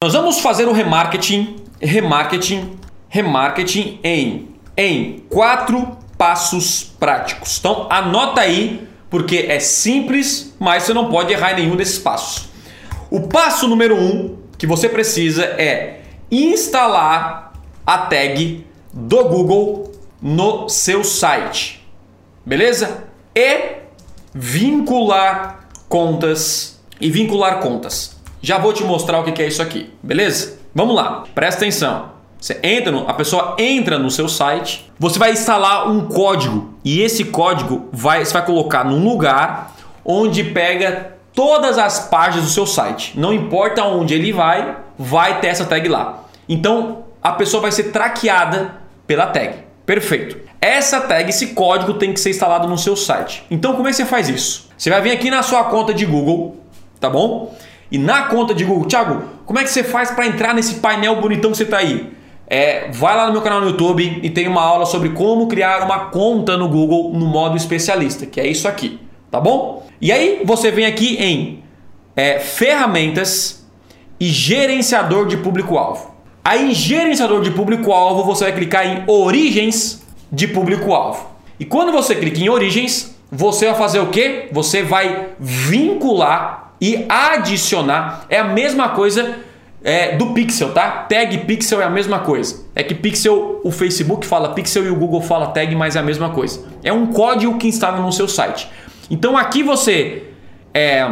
Nós vamos fazer o remarketing, remarketing, remarketing em, em quatro passos práticos. Então anota aí, porque é simples, mas você não pode errar em nenhum desses passos. O passo número um que você precisa é instalar a tag do Google no seu site, beleza? E vincular contas e vincular contas. Já vou te mostrar o que é isso aqui, beleza? Vamos lá, presta atenção. Você entra, no, a pessoa entra no seu site, você vai instalar um código e esse código vai, você vai colocar num lugar onde pega todas as páginas do seu site. Não importa onde ele vai, vai ter essa tag lá. Então a pessoa vai ser traqueada pela tag. Perfeito. Essa tag, esse código tem que ser instalado no seu site. Então como é que você faz isso? Você vai vir aqui na sua conta de Google, tá bom? E na conta de Google, Thiago, como é que você faz para entrar nesse painel bonitão que você está aí? É, vai lá no meu canal no YouTube e tem uma aula sobre como criar uma conta no Google no modo especialista, que é isso aqui, tá bom? E aí você vem aqui em é, ferramentas e gerenciador de público-alvo. Aí em gerenciador de público-alvo você vai clicar em origens de público-alvo. E quando você clica em origens, você vai fazer o que? Você vai vincular e adicionar é a mesma coisa é, do Pixel, tá? Tag Pixel é a mesma coisa. É que Pixel, o Facebook fala Pixel e o Google fala tag, mas é a mesma coisa. É um código que instala no seu site. Então aqui você é,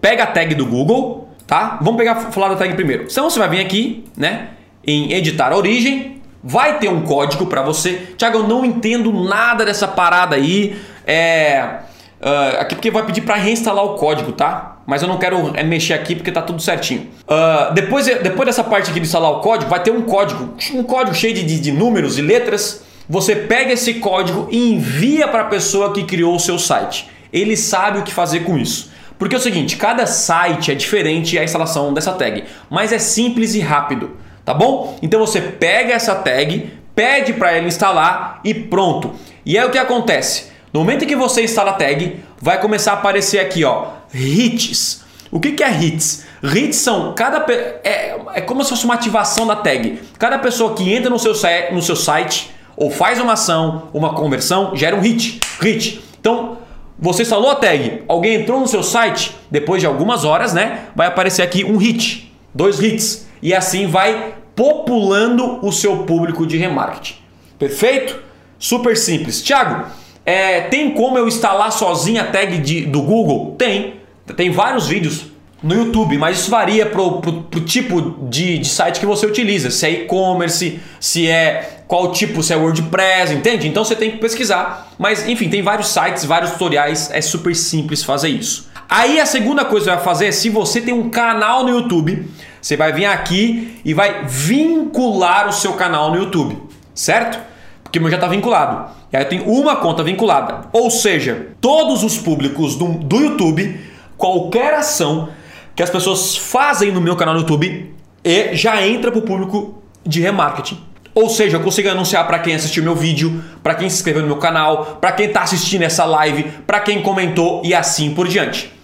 pega a tag do Google, tá? Vamos pegar falar da tag primeiro. Então você vai vir aqui, né? Em editar origem, vai ter um código para você. Tiago, eu não entendo nada dessa parada aí. É, uh, aqui porque vai pedir para reinstalar o código, tá? mas eu não quero é, mexer aqui porque tá tudo certinho. Uh, depois, depois dessa parte aqui de instalar o código, vai ter um código, um código cheio de, de números e letras. Você pega esse código e envia para a pessoa que criou o seu site. Ele sabe o que fazer com isso. Porque é o seguinte, cada site é diferente a instalação dessa tag, mas é simples e rápido, tá bom? Então você pega essa tag, pede para ele instalar e pronto. E aí o que acontece? No momento em que você instala a tag, vai começar a aparecer aqui, ó, hits. O que, que é hits? Hits são cada é, é como se fosse uma ativação da tag. Cada pessoa que entra no seu, no seu site ou faz uma ação, uma conversão, gera um hit. Hit. Então, você instalou a tag, alguém entrou no seu site, depois de algumas horas, né? Vai aparecer aqui um hit, dois hits. E assim vai populando o seu público de remarketing. Perfeito? Super simples. Tiago, é, tem como eu instalar sozinho a tag de, do Google? Tem. Tem vários vídeos no YouTube, mas isso varia pro, pro, pro tipo de, de, site que você utiliza. Se é e-commerce, se é qual tipo, se é WordPress, entende? Então você tem que pesquisar. Mas enfim, tem vários sites, vários tutoriais, é super simples fazer isso. Aí a segunda coisa que você vai fazer é se você tem um canal no YouTube, você vai vir aqui e vai vincular o seu canal no YouTube, certo? Porque o meu já está vinculado. E aí eu tenho uma conta vinculada. Ou seja, todos os públicos do, do YouTube, qualquer ação que as pessoas fazem no meu canal no YouTube, e já entra para o público de remarketing. Ou seja, eu consigo anunciar para quem assistiu meu vídeo, para quem se inscreveu no meu canal, para quem está assistindo essa live, para quem comentou e assim por diante.